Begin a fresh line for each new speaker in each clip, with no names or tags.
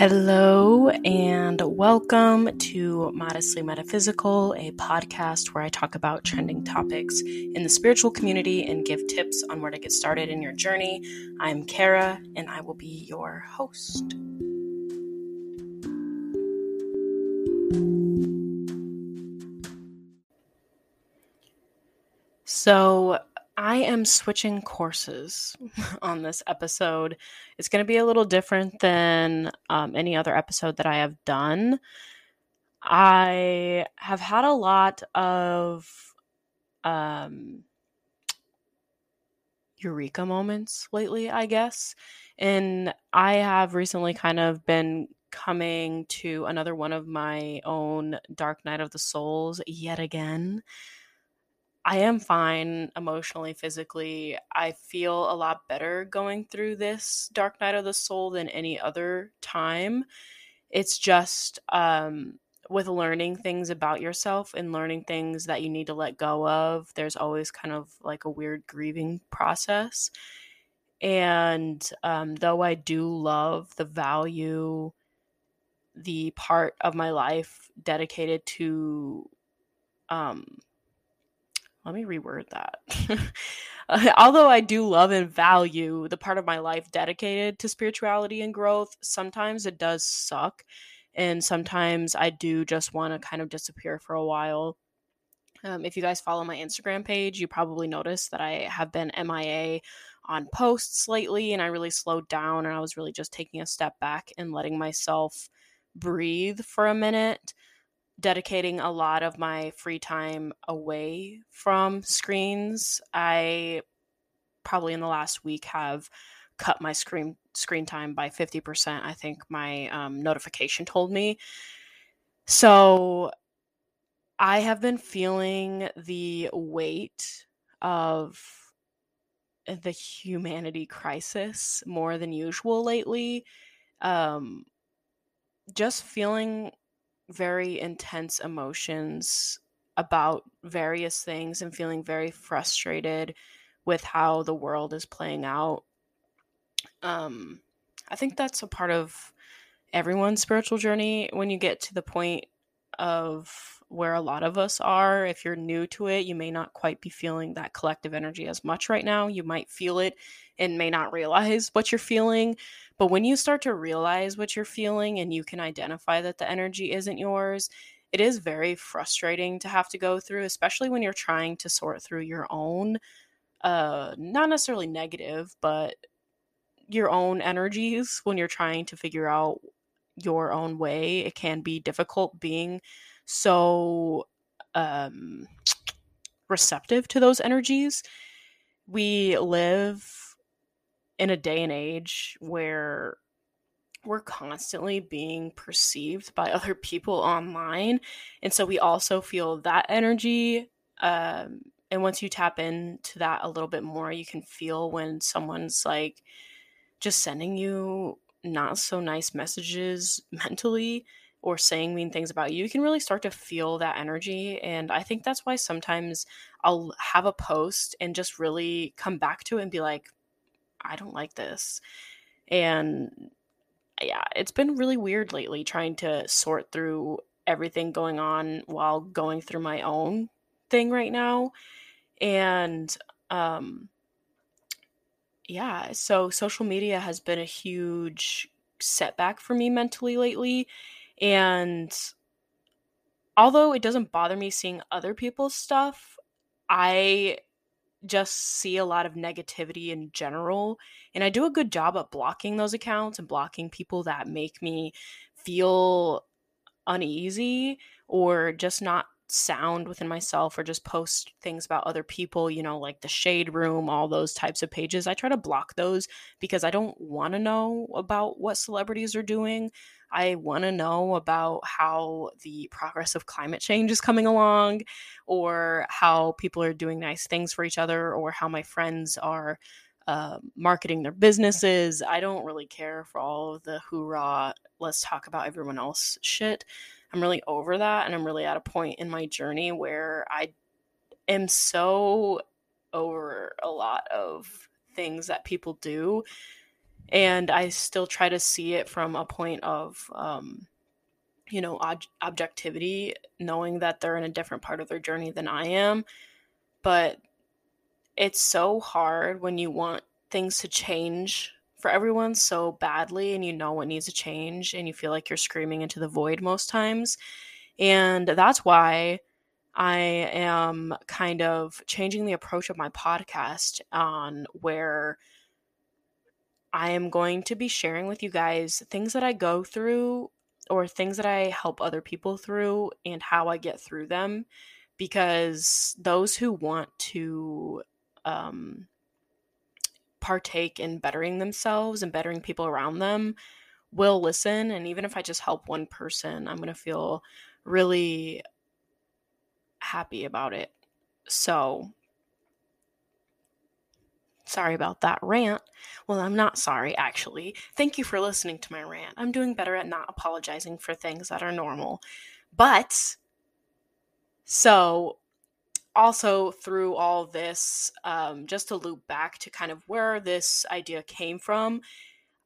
Hello, and welcome to Modestly Metaphysical, a podcast where I talk about trending topics in the spiritual community and give tips on where to get started in your journey. I'm Kara, and I will be your host. So, I am switching courses on this episode. It's going to be a little different than um, any other episode that I have done. I have had a lot of um, eureka moments lately, I guess. And I have recently kind of been coming to another one of my own Dark Night of the Souls yet again. I am fine emotionally, physically. I feel a lot better going through this dark night of the soul than any other time. It's just um, with learning things about yourself and learning things that you need to let go of, there's always kind of like a weird grieving process. And um, though I do love the value, the part of my life dedicated to um, let me reword that. Although I do love and value the part of my life dedicated to spirituality and growth, sometimes it does suck. And sometimes I do just want to kind of disappear for a while. Um, if you guys follow my Instagram page, you probably noticed that I have been MIA on posts lately and I really slowed down and I was really just taking a step back and letting myself breathe for a minute dedicating a lot of my free time away from screens. I probably in the last week have cut my screen screen time by 50%. I think my um, notification told me. So I have been feeling the weight of the humanity crisis more than usual lately. Um, just feeling very intense emotions about various things and feeling very frustrated with how the world is playing out. Um, I think that's a part of everyone's spiritual journey when you get to the point of where a lot of us are. If you're new to it, you may not quite be feeling that collective energy as much right now. You might feel it and may not realize what you're feeling. But when you start to realize what you're feeling and you can identify that the energy isn't yours, it is very frustrating to have to go through, especially when you're trying to sort through your own, uh, not necessarily negative, but your own energies when you're trying to figure out your own way. It can be difficult being so um, receptive to those energies. We live in a day and age where we're constantly being perceived by other people online. And so we also feel that energy. Um, and once you tap into that a little bit more, you can feel when someone's like just sending you not so nice messages mentally or saying mean things about you, you can really start to feel that energy. And I think that's why sometimes I'll have a post and just really come back to it and be like, I don't like this. And yeah, it's been really weird lately trying to sort through everything going on while going through my own thing right now. And um yeah, so social media has been a huge setback for me mentally lately and although it doesn't bother me seeing other people's stuff, I just see a lot of negativity in general. And I do a good job at blocking those accounts and blocking people that make me feel uneasy or just not sound within myself or just post things about other people, you know, like the shade room, all those types of pages. I try to block those because I don't want to know about what celebrities are doing. I want to know about how the progress of climate change is coming along, or how people are doing nice things for each other, or how my friends are uh, marketing their businesses. I don't really care for all of the hoorah, let's talk about everyone else shit. I'm really over that. And I'm really at a point in my journey where I am so over a lot of things that people do and I still try to see it from a point of um, you know ob- objectivity knowing that they're in a different part of their journey than I am but it's so hard when you want things to change for everyone so badly and you know what needs to change and you feel like you're screaming into the void most times and that's why I am kind of changing the approach of my podcast on where I am going to be sharing with you guys things that I go through or things that I help other people through and how I get through them because those who want to um, partake in bettering themselves and bettering people around them will listen and even if I just help one person I'm going to feel really happy about it. So, sorry about that rant. Well, I'm not sorry, actually. Thank you for listening to my rant. I'm doing better at not apologizing for things that are normal. But, so also through all this, um, just to loop back to kind of where this idea came from,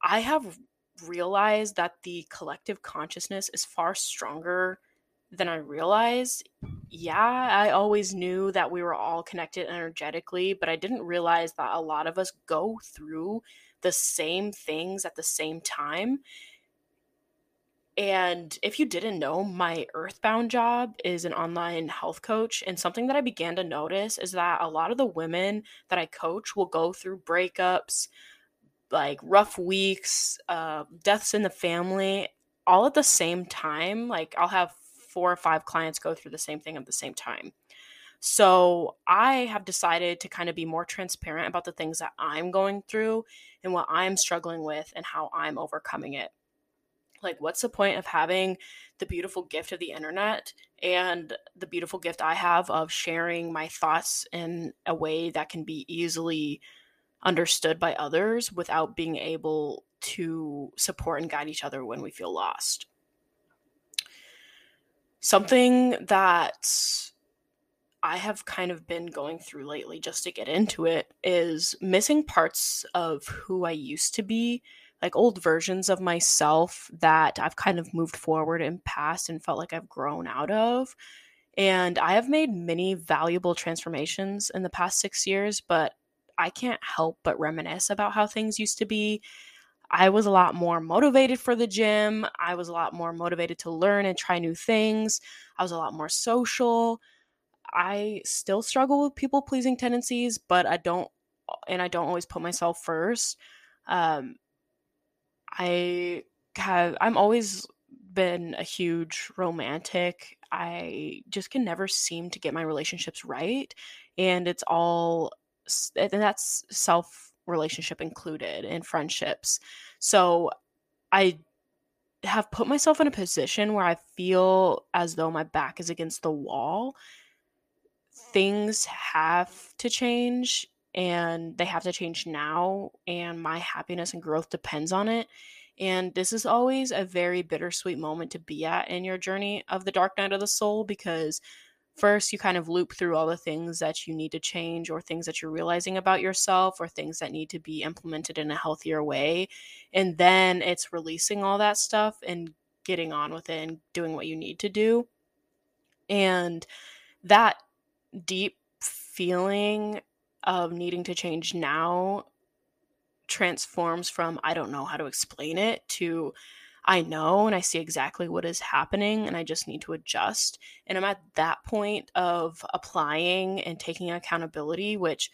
I have realized that the collective consciousness is far stronger than I realized. Yeah, I always knew that we were all connected energetically, but I didn't realize that a lot of us go through the same things at the same time. And if you didn't know, my earthbound job is an online health coach. And something that I began to notice is that a lot of the women that I coach will go through breakups, like rough weeks, uh, deaths in the family, all at the same time. Like I'll have four or five clients go through the same thing at the same time. So I have decided to kind of be more transparent about the things that I'm going through and what I'm struggling with and how I'm overcoming it. Like, what's the point of having the beautiful gift of the internet and the beautiful gift I have of sharing my thoughts in a way that can be easily understood by others without being able to support and guide each other when we feel lost? Something that I have kind of been going through lately, just to get into it, is missing parts of who I used to be, like old versions of myself that I've kind of moved forward and past and felt like I've grown out of. And I have made many valuable transformations in the past six years, but I can't help but reminisce about how things used to be I was a lot more motivated for the gym. I was a lot more motivated to learn and try new things. I was a lot more social. I still struggle with people pleasing tendencies, but I don't, and I don't always put myself first. Um, I have, I'm always been a huge romantic. I just can never seem to get my relationships right. And it's all, and that's self relationship included in friendships. So I have put myself in a position where I feel as though my back is against the wall. Things have to change and they have to change now, and my happiness and growth depends on it. And this is always a very bittersweet moment to be at in your journey of the dark night of the soul because first you kind of loop through all the things that you need to change or things that you're realizing about yourself or things that need to be implemented in a healthier way and then it's releasing all that stuff and getting on with it and doing what you need to do and that deep feeling of needing to change now transforms from i don't know how to explain it to I know and I see exactly what is happening and I just need to adjust. And I'm at that point of applying and taking accountability, which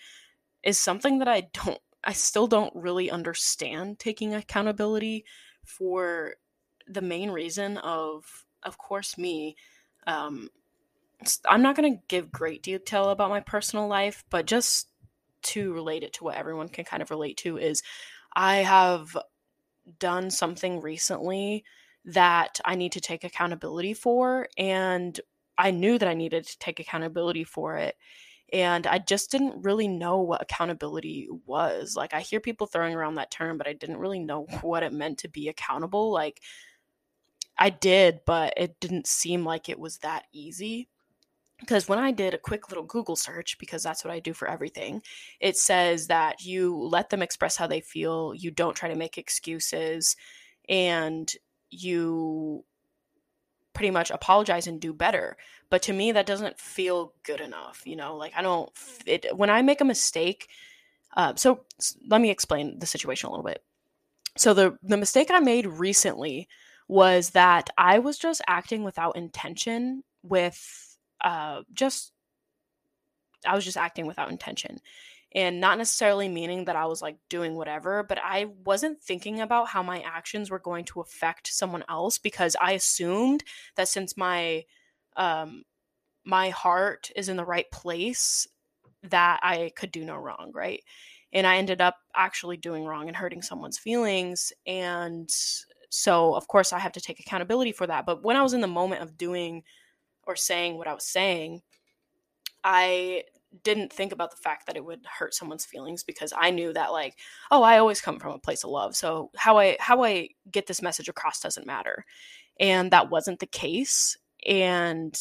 is something that I don't, I still don't really understand taking accountability for the main reason of, of course, me. Um, I'm not going to give great detail about my personal life, but just to relate it to what everyone can kind of relate to is I have done something recently that I need to take accountability for. And I knew that I needed to take accountability for it. And I just didn't really know what accountability was. Like, I hear people throwing around that term, but I didn't really know what it meant to be accountable. Like, I did, but it didn't seem like it was that easy. Because when I did a quick little Google search, because that's what I do for everything, it says that you let them express how they feel, you don't try to make excuses, and you pretty much apologize and do better. But to me, that doesn't feel good enough. You know, like I don't, it, when I make a mistake, uh, so let me explain the situation a little bit. So the the mistake I made recently was that I was just acting without intention with uh, just I was just acting without intention and not necessarily meaning that I was like doing whatever, but I wasn't thinking about how my actions were going to affect someone else because I assumed that since my um my heart is in the right place that I could do no wrong, right? And I ended up actually doing wrong and hurting someone's feelings and so of course I have to take accountability for that. But when I was in the moment of doing or saying what I was saying, I didn't think about the fact that it would hurt someone's feelings because I knew that like, oh, I always come from a place of love. So how I how I get this message across doesn't matter. And that wasn't the case. And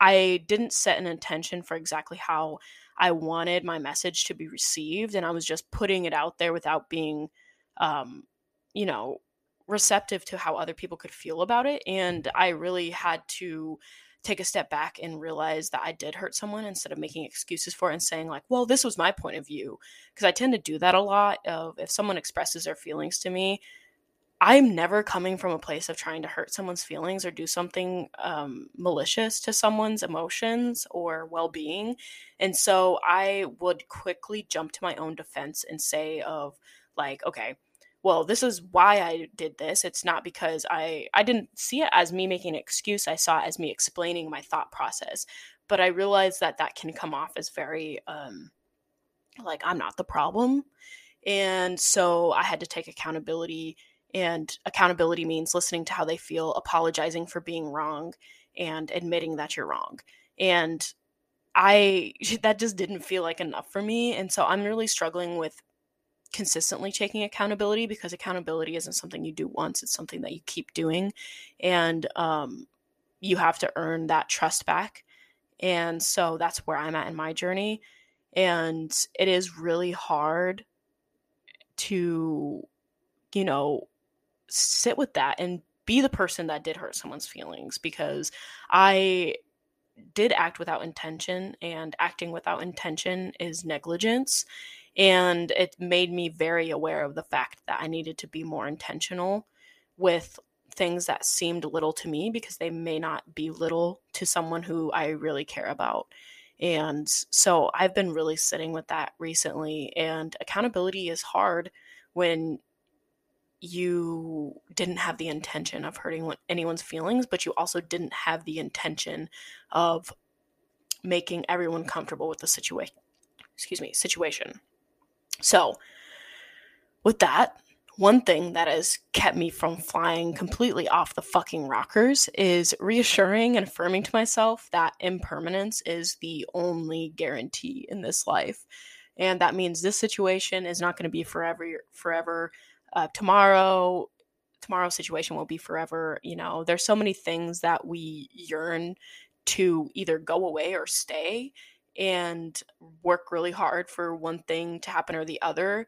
I didn't set an intention for exactly how I wanted my message to be received. And I was just putting it out there without being um, you know, receptive to how other people could feel about it. And I really had to take a step back and realize that I did hurt someone instead of making excuses for it and saying like, well, this was my point of view. Because I tend to do that a lot of if someone expresses their feelings to me, I'm never coming from a place of trying to hurt someone's feelings or do something um, malicious to someone's emotions or well being. And so I would quickly jump to my own defense and say, of like, okay, well this is why i did this it's not because i i didn't see it as me making an excuse i saw it as me explaining my thought process but i realized that that can come off as very um like i'm not the problem and so i had to take accountability and accountability means listening to how they feel apologizing for being wrong and admitting that you're wrong and I that just didn't feel like enough for me and so I'm really struggling with consistently taking accountability because accountability isn't something you do once it's something that you keep doing and um, you have to earn that trust back and so that's where i'm at in my journey and it is really hard to you know sit with that and be the person that did hurt someone's feelings because i did act without intention and acting without intention is negligence and it made me very aware of the fact that I needed to be more intentional with things that seemed little to me because they may not be little to someone who I really care about. And so I've been really sitting with that recently. And accountability is hard when you didn't have the intention of hurting anyone's feelings, but you also didn't have the intention of making everyone comfortable with the situation. Excuse me, situation. So, with that, one thing that has kept me from flying completely off the fucking rockers is reassuring and affirming to myself that impermanence is the only guarantee in this life. And that means this situation is not going to be forever forever. Uh, tomorrow tomorrow's situation will be forever, you know. There's so many things that we yearn to either go away or stay and work really hard for one thing to happen or the other.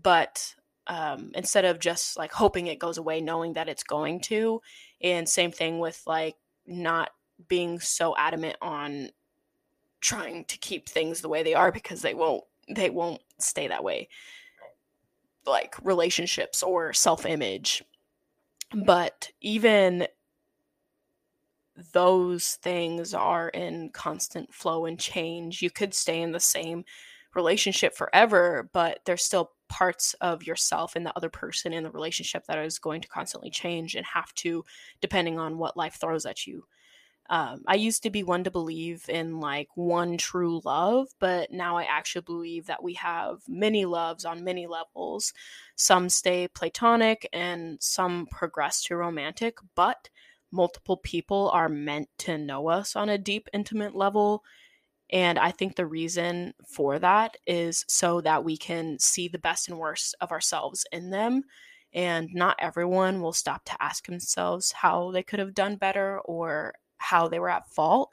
But um, instead of just like hoping it goes away, knowing that it's going to. And same thing with like not being so adamant on trying to keep things the way they are because they won't they won't stay that way like relationships or self-image but even those things are in constant flow and change. You could stay in the same relationship forever, but there's still parts of yourself and the other person in the relationship that is going to constantly change and have to, depending on what life throws at you. Um, I used to be one to believe in like one true love, but now I actually believe that we have many loves on many levels. Some stay platonic and some progress to romantic, but multiple people are meant to know us on a deep, intimate level. And I think the reason for that is so that we can see the best and worst of ourselves in them. And not everyone will stop to ask themselves how they could have done better or how they were at fault.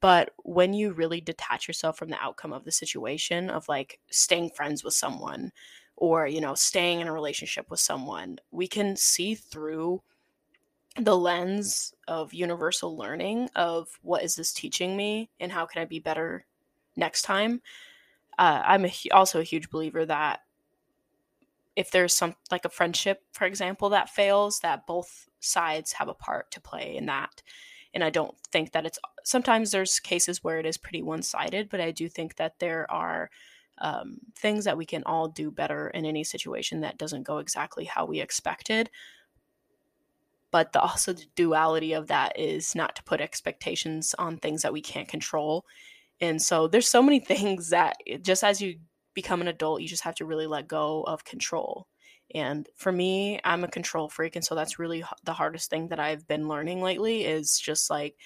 But when you really detach yourself from the outcome of the situation, of like staying friends with someone or, you know, staying in a relationship with someone, we can see through the lens of universal learning of what is this teaching me and how can I be better next time. Uh, I'm a, also a huge believer that if there's some like a friendship, for example, that fails, that both sides have a part to play in that and I don't think that it's sometimes there's cases where it is pretty one sided, but I do think that there are um, things that we can all do better in any situation that doesn't go exactly how we expected. But the, also the duality of that is not to put expectations on things that we can't control. And so there's so many things that just as you become an adult, you just have to really let go of control. And for me, I'm a control freak. And so that's really the hardest thing that I've been learning lately is just like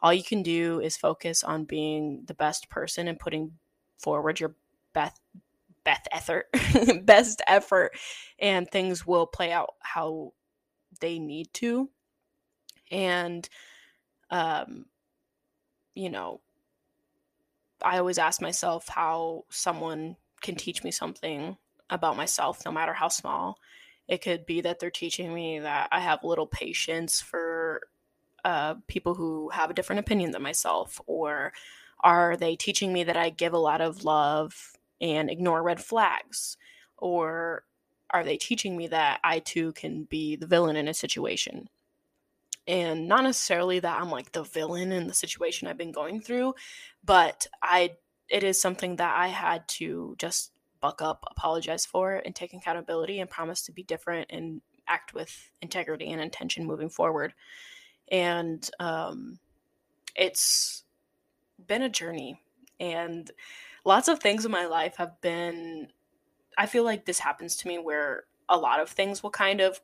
all you can do is focus on being the best person and putting forward your best best effort best effort and things will play out how they need to and um you know i always ask myself how someone can teach me something about myself, no matter how small. It could be that they're teaching me that I have little patience for uh, people who have a different opinion than myself, or are they teaching me that I give a lot of love and ignore red flags, or are they teaching me that I too can be the villain in a situation? And not necessarily that I'm like the villain in the situation I've been going through, but I it is something that I had to just buck up, apologize for, and take accountability and promise to be different and act with integrity and intention moving forward. And um, it's been a journey, and lots of things in my life have been. I feel like this happens to me where a lot of things will kind of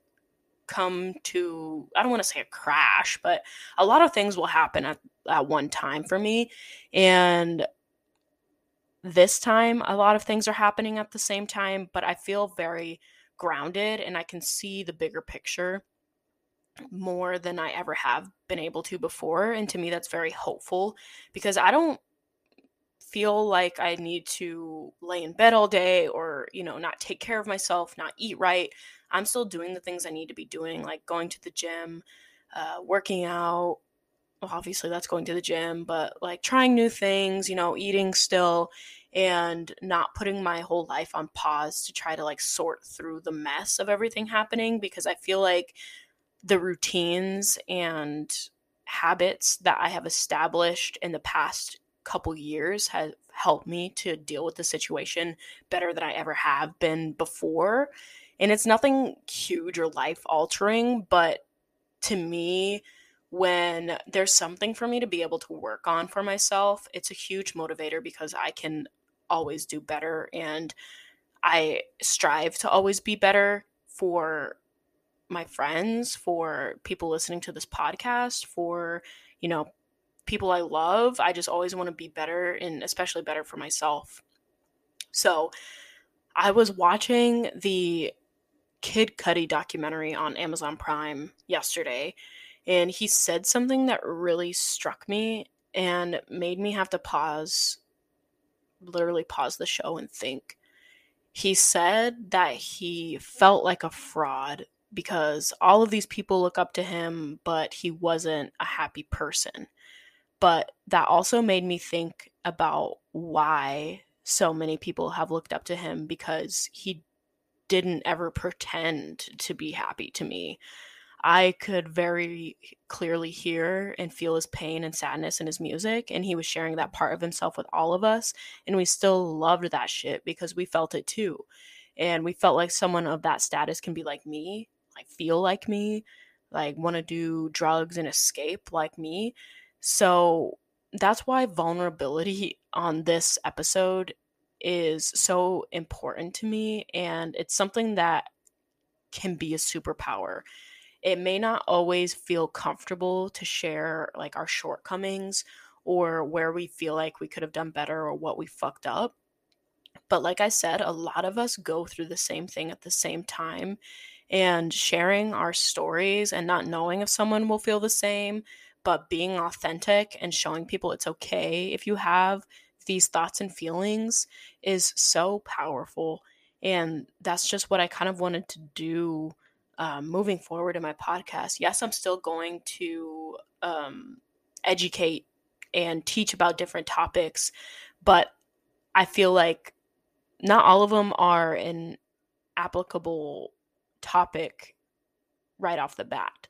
come to I don't want to say a crash, but a lot of things will happen at, at one time for me. And this time a lot of things are happening at the same time but i feel very grounded and i can see the bigger picture more than i ever have been able to before and to me that's very hopeful because i don't feel like i need to lay in bed all day or you know not take care of myself not eat right i'm still doing the things i need to be doing like going to the gym uh, working out. Obviously that's going to the gym, but like trying new things, you know, eating still and not putting my whole life on pause to try to like sort through the mess of everything happening because I feel like the routines and habits that I have established in the past couple years have helped me to deal with the situation better than I ever have been before. And it's nothing huge or life altering, but to me, when there's something for me to be able to work on for myself, it's a huge motivator because I can always do better and I strive to always be better for my friends, for people listening to this podcast, for, you know, people I love. I just always want to be better and especially better for myself. So, I was watching the Kid Cudi documentary on Amazon Prime yesterday and he said something that really struck me and made me have to pause literally pause the show and think he said that he felt like a fraud because all of these people look up to him but he wasn't a happy person but that also made me think about why so many people have looked up to him because he didn't ever pretend to be happy to me I could very clearly hear and feel his pain and sadness in his music. And he was sharing that part of himself with all of us. And we still loved that shit because we felt it too. And we felt like someone of that status can be like me, like feel like me, like want to do drugs and escape like me. So that's why vulnerability on this episode is so important to me. And it's something that can be a superpower it may not always feel comfortable to share like our shortcomings or where we feel like we could have done better or what we fucked up. But like I said, a lot of us go through the same thing at the same time. And sharing our stories and not knowing if someone will feel the same, but being authentic and showing people it's okay if you have these thoughts and feelings is so powerful. And that's just what I kind of wanted to do um, moving forward in my podcast. Yes, I'm still going to um, educate and teach about different topics, but I feel like not all of them are an applicable topic right off the bat.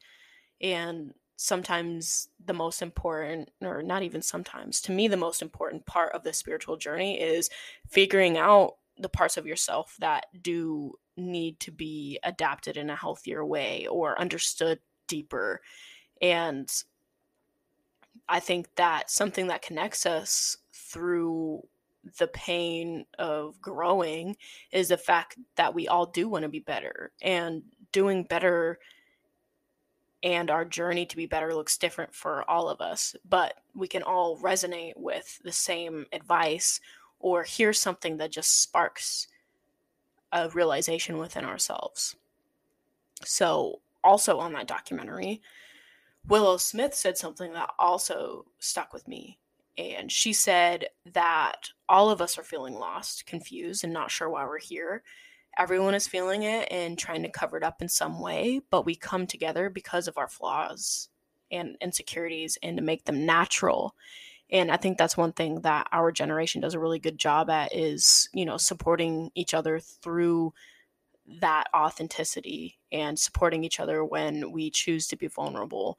And sometimes the most important, or not even sometimes, to me, the most important part of the spiritual journey is figuring out the parts of yourself that do need to be adapted in a healthier way or understood deeper. And I think that something that connects us through the pain of growing is the fact that we all do want to be better and doing better and our journey to be better looks different for all of us, but we can all resonate with the same advice or hear something that just sparks a realization within ourselves. So, also on that documentary, Willow Smith said something that also stuck with me. And she said that all of us are feeling lost, confused, and not sure why we're here everyone is feeling it and trying to cover it up in some way, but we come together because of our flaws and insecurities and to make them natural. And I think that's one thing that our generation does a really good job at is, you know, supporting each other through that authenticity and supporting each other when we choose to be vulnerable.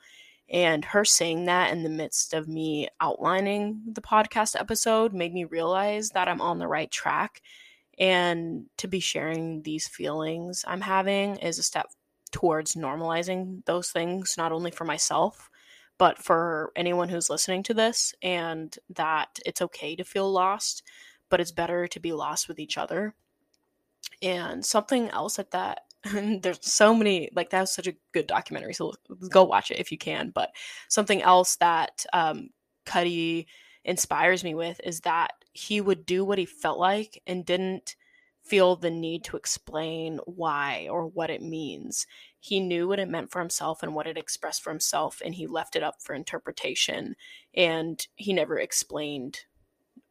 And her saying that in the midst of me outlining the podcast episode made me realize that I'm on the right track and to be sharing these feelings I'm having is a step towards normalizing those things, not only for myself, but for anyone who's listening to this, and that it's okay to feel lost, but it's better to be lost with each other. And something else at that, there's so many, like, that was such a good documentary, so go watch it if you can. But something else that um, Cudi inspires me with is that he would do what he felt like and didn't feel the need to explain why or what it means. He knew what it meant for himself and what it expressed for himself, and he left it up for interpretation. And he never explained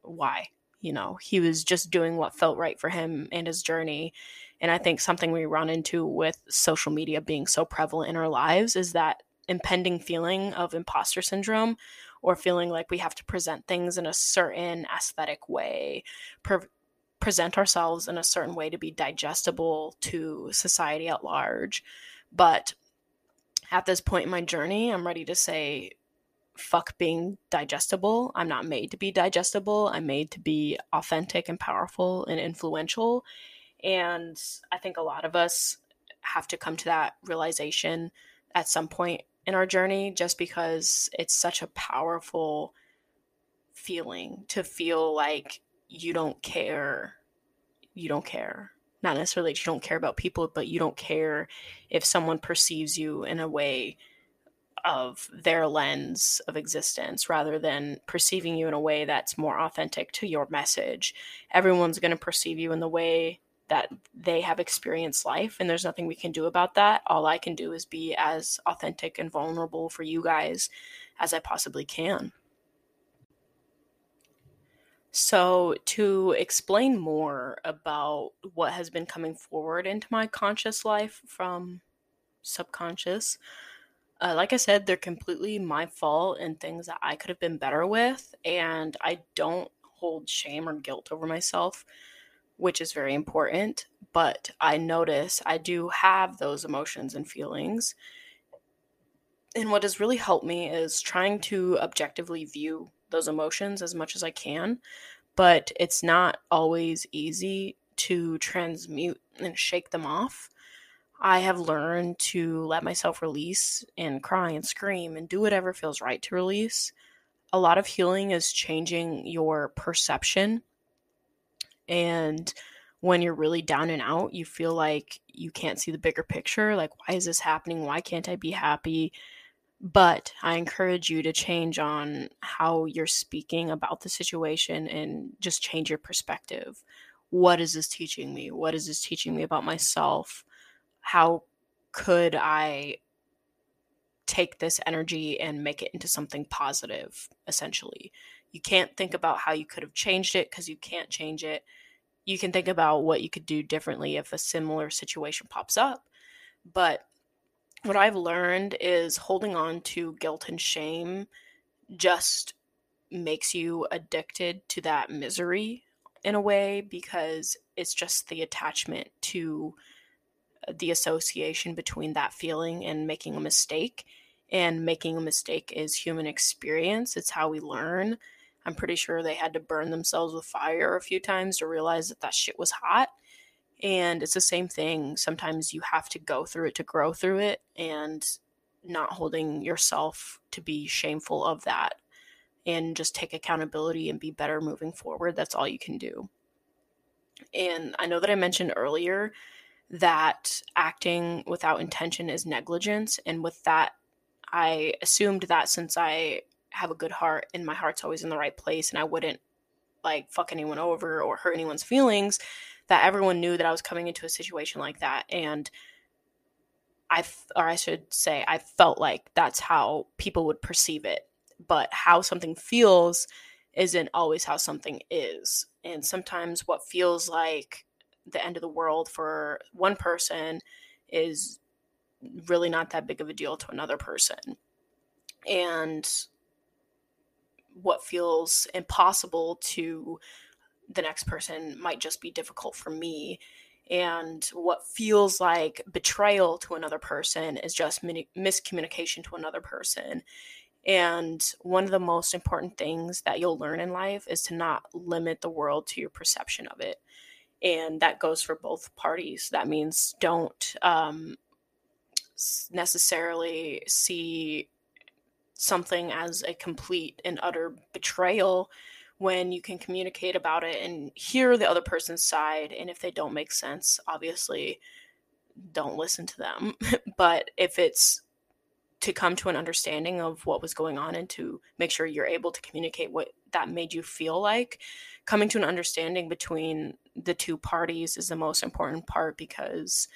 why. You know, he was just doing what felt right for him and his journey. And I think something we run into with social media being so prevalent in our lives is that impending feeling of imposter syndrome or feeling like we have to present things in a certain aesthetic way, pre- present ourselves in a certain way to be digestible to society at large. But at this point in my journey, I'm ready to say, fuck being digestible. I'm not made to be digestible. I'm made to be authentic and powerful and influential. And I think a lot of us have to come to that realization at some point in our journey just because it's such a powerful feeling to feel like you don't care. You don't care. Not necessarily that you don't care about people but you don't care if someone perceives you in a way of their lens of existence rather than perceiving you in a way that's more authentic to your message. Everyone's going to perceive you in the way that they have experienced life and there's nothing we can do about that. All I can do is be as authentic and vulnerable for you guys as I possibly can. So, to explain more about what has been coming forward into my conscious life from subconscious, uh, like I said, they're completely my fault and things that I could have been better with. And I don't hold shame or guilt over myself which is very important. But I notice I do have those emotions and feelings. And what has really helped me is trying to objectively view those emotions as much as I can. But it's not always easy to transmute and shake them off. I have learned to let myself release and cry and scream and do whatever feels right to release. A lot of healing is changing your perception and when you're really down and out, you feel like you can't see the bigger picture. Like, why is this happening? Why can't I be happy? But I encourage you to change on how you're speaking about the situation and just change your perspective. What is this teaching me? What is this teaching me about myself? How could I take this energy and make it into something positive, essentially. You can't think about how you could have changed it because you can't change it. You can think about what you could do differently if a similar situation pops up. But what I've learned is holding on to guilt and shame just makes you addicted to that misery in a way because it's just the attachment to uh, the association between that feeling and making a mistake. And making a mistake is human experience, it's how we learn. I'm pretty sure they had to burn themselves with fire a few times to realize that that shit was hot. And it's the same thing. Sometimes you have to go through it to grow through it and not holding yourself to be shameful of that and just take accountability and be better moving forward. That's all you can do. And I know that I mentioned earlier that acting without intention is negligence. And with that, I assumed that since I have a good heart and my heart's always in the right place and I wouldn't like fuck anyone over or hurt anyone's feelings, that everyone knew that I was coming into a situation like that. And I, or I should say, I felt like that's how people would perceive it. But how something feels isn't always how something is. And sometimes what feels like the end of the world for one person is really not that big of a deal to another person. And what feels impossible to the next person might just be difficult for me. And what feels like betrayal to another person is just miscommunication to another person. And one of the most important things that you'll learn in life is to not limit the world to your perception of it and that goes for both parties. That means don't um, necessarily see something as a complete and utter betrayal when you can communicate about it and hear the other person's side. And if they don't make sense, obviously don't listen to them. but if it's to come to an understanding of what was going on and to make sure you're able to communicate what that made you feel like, coming to an understanding between the two parties is the most important part because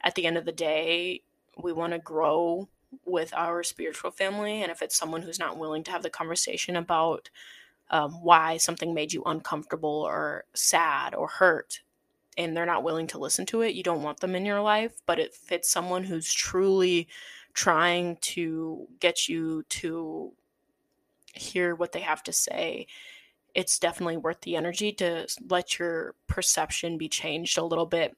at the end of the day, we want to grow with our spiritual family. And if it's someone who's not willing to have the conversation about um, why something made you uncomfortable or sad or hurt, and they're not willing to listen to it, you don't want them in your life. But if it's someone who's truly trying to get you to hear what they have to say it's definitely worth the energy to let your perception be changed a little bit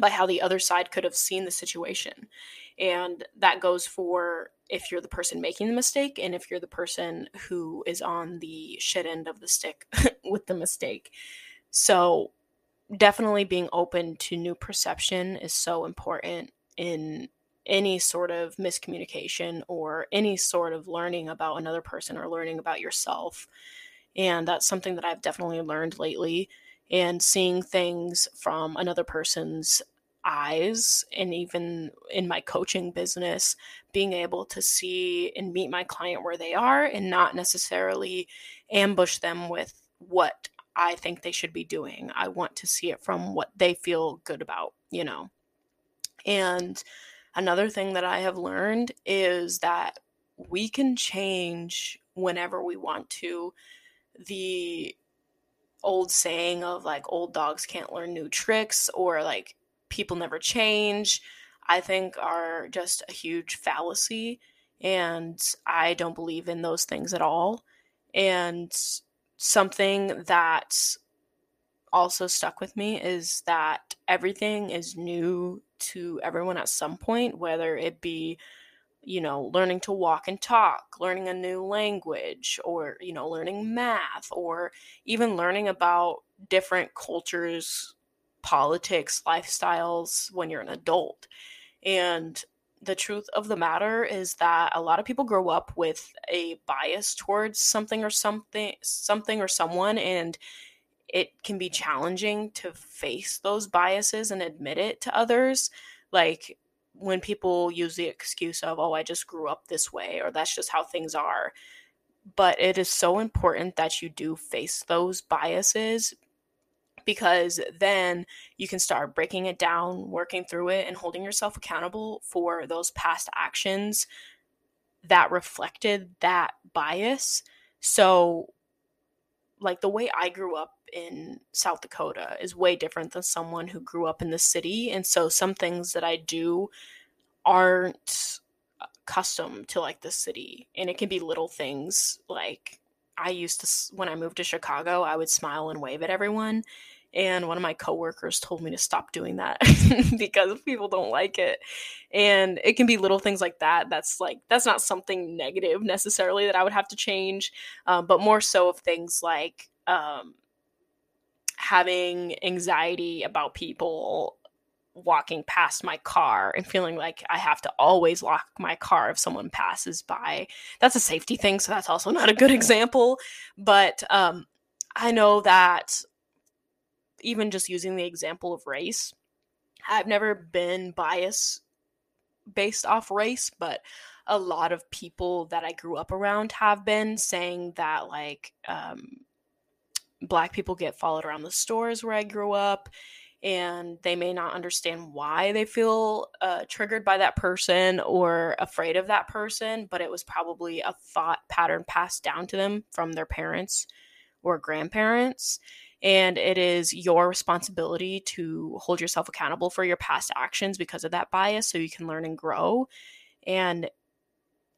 by how the other side could have seen the situation. And that goes for if you're the person making the mistake and if you're the person who is on the shit end of the stick with the mistake. So, definitely being open to new perception is so important in any sort of miscommunication or any sort of learning about another person or learning about yourself. And that's something that I've definitely learned lately. And seeing things from another person's eyes, and even in my coaching business, being able to see and meet my client where they are and not necessarily ambush them with what I think they should be doing. I want to see it from what they feel good about, you know. And another thing that I have learned is that we can change whenever we want to the old saying of like old dogs can't learn new tricks or like people never change, I think are just a huge fallacy. And I don't believe in those things at all. And something that also stuck with me is that everything is new to everyone at some point, whether it be you know, learning to walk and talk, learning a new language, or, you know, learning math, or even learning about different cultures, politics, lifestyles when you're an adult. And the truth of the matter is that a lot of people grow up with a bias towards something or something something or someone and it can be challenging to face those biases and admit it to others like when people use the excuse of, oh, I just grew up this way, or that's just how things are. But it is so important that you do face those biases because then you can start breaking it down, working through it, and holding yourself accountable for those past actions that reflected that bias. So, like the way I grew up in South Dakota is way different than someone who grew up in the city. And so, some things that I do aren't uh, custom to like the city. And it can be little things like I used to, when I moved to Chicago, I would smile and wave at everyone and one of my coworkers told me to stop doing that because people don't like it and it can be little things like that that's like that's not something negative necessarily that i would have to change um, but more so of things like um, having anxiety about people walking past my car and feeling like I have to always lock my car if someone passes by. That's a safety thing, so that's also not a good example. But um, I know that even just using the example of race, I've never been biased based off race, but a lot of people that I grew up around have been saying that, like, um, black people get followed around the stores where I grew up, and they may not understand why they feel uh, triggered by that person or afraid of that person, but it was probably a thought pattern passed down to them from their parents or grandparents and it is your responsibility to hold yourself accountable for your past actions because of that bias so you can learn and grow. And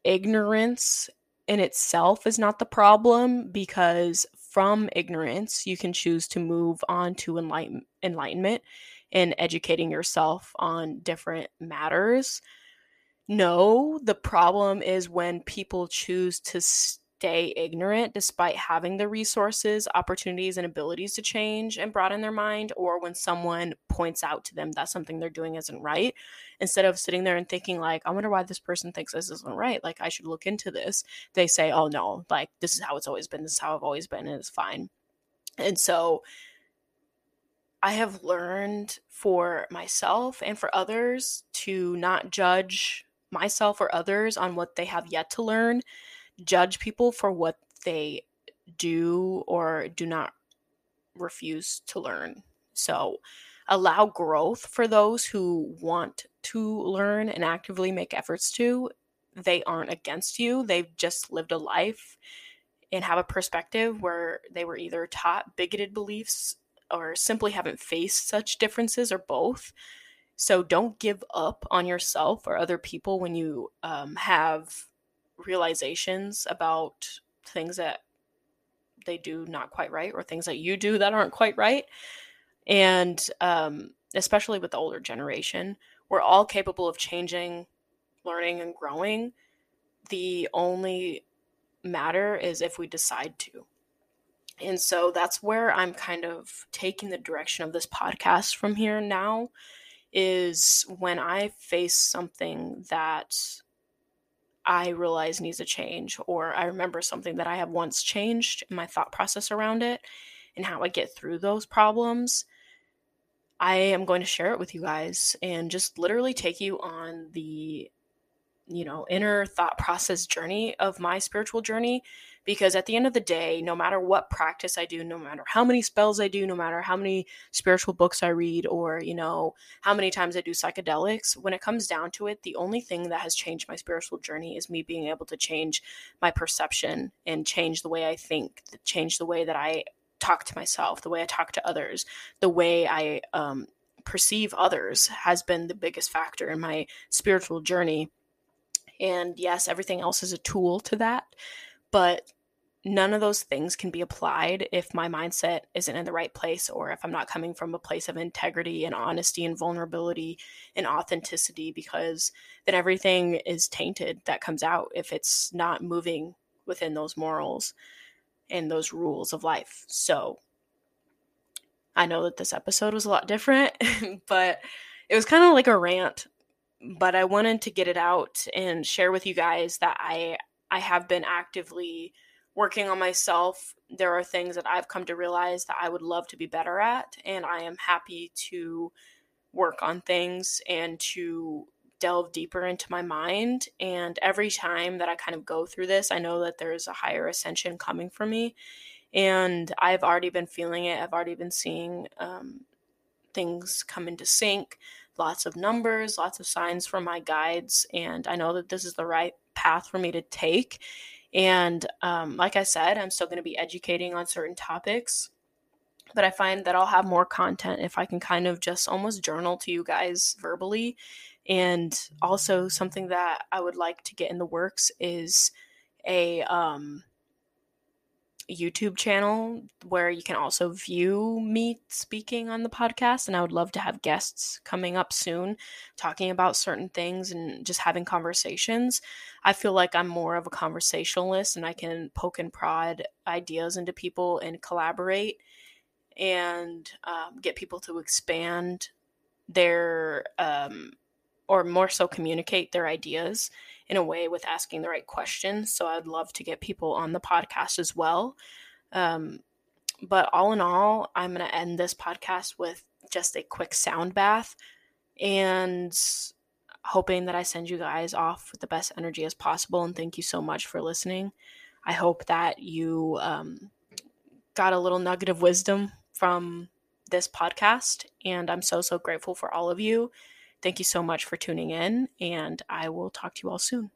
ignorance in itself is not the problem because from ignorance you can choose to move on to enlighten- enlightenment and educating yourself on different matters. No the problem is when people choose to st- stay ignorant despite having the resources, opportunities, and abilities to change and broaden their mind, or when someone points out to them that something they're doing isn't right, instead of sitting there and thinking, like, I wonder why this person thinks this isn't right. Like, I should look into this. They say, oh no, like, this is how it's always been. This is how I've always been, and it's fine. And so, I have learned for myself and for others to not judge myself or others on what they have yet to learn judge people for what they do or do not refuse to learn. So, allow growth for those who want to learn and actively make efforts to. They aren't against you, they've just lived a life and have a perspective where they were either taught bigoted beliefs or simply haven't faced such differences or both. So don't give up on yourself or other people when you um, have realizations about things that they do not quite right or things that you do that aren't quite right. And um, especially with the older generation, we're all capable of changing, learning, and growing. The only matter is if we decide to. And so that's where I'm kind of taking the direction of this podcast from here now is when I face something that I realize needs a change, or I remember something that I have once changed my thought process around it and how I get through those problems. I am going to share it with you guys and just literally take you on the you know inner thought process journey of my spiritual journey because at the end of the day no matter what practice i do no matter how many spells i do no matter how many spiritual books i read or you know how many times i do psychedelics when it comes down to it the only thing that has changed my spiritual journey is me being able to change my perception and change the way i think change the way that i talk to myself the way i talk to others the way i um, perceive others has been the biggest factor in my spiritual journey and yes, everything else is a tool to that. But none of those things can be applied if my mindset isn't in the right place or if I'm not coming from a place of integrity and honesty and vulnerability and authenticity, because then everything is tainted that comes out if it's not moving within those morals and those rules of life. So I know that this episode was a lot different, but it was kind of like a rant but I wanted to get it out and share with you guys that I I have been actively working on myself. There are things that I've come to realize that I would love to be better at and I am happy to work on things and to delve deeper into my mind and every time that I kind of go through this, I know that there's a higher ascension coming for me and I've already been feeling it. I've already been seeing um, things come into sync lots of numbers, lots of signs from my guides, and I know that this is the right path for me to take. And um, like I said, I'm still going to be educating on certain topics but I find that I'll have more content if I can kind of just almost journal to you guys verbally. And also, something that I would like to get in the works is a um, YouTube channel where you can also view me speaking on the podcast. And I would love to have guests coming up soon talking about certain things and just having conversations. I feel like I'm more of a conversationalist and I can poke and prod ideas into people and collaborate and um, get people to expand their um, or more so communicate their ideas in a way with asking the right questions. So I'd love to get people on the podcast as well. Um, but all in all, I'm going to end this podcast with just a quick sound bath and hoping that I send you guys off with the best energy as possible. And thank you so much for listening. I hope that you um, got a little nugget of wisdom from this podcast. And I'm so, so grateful for all of you. Thank you so much for tuning in, and I will talk to you all soon.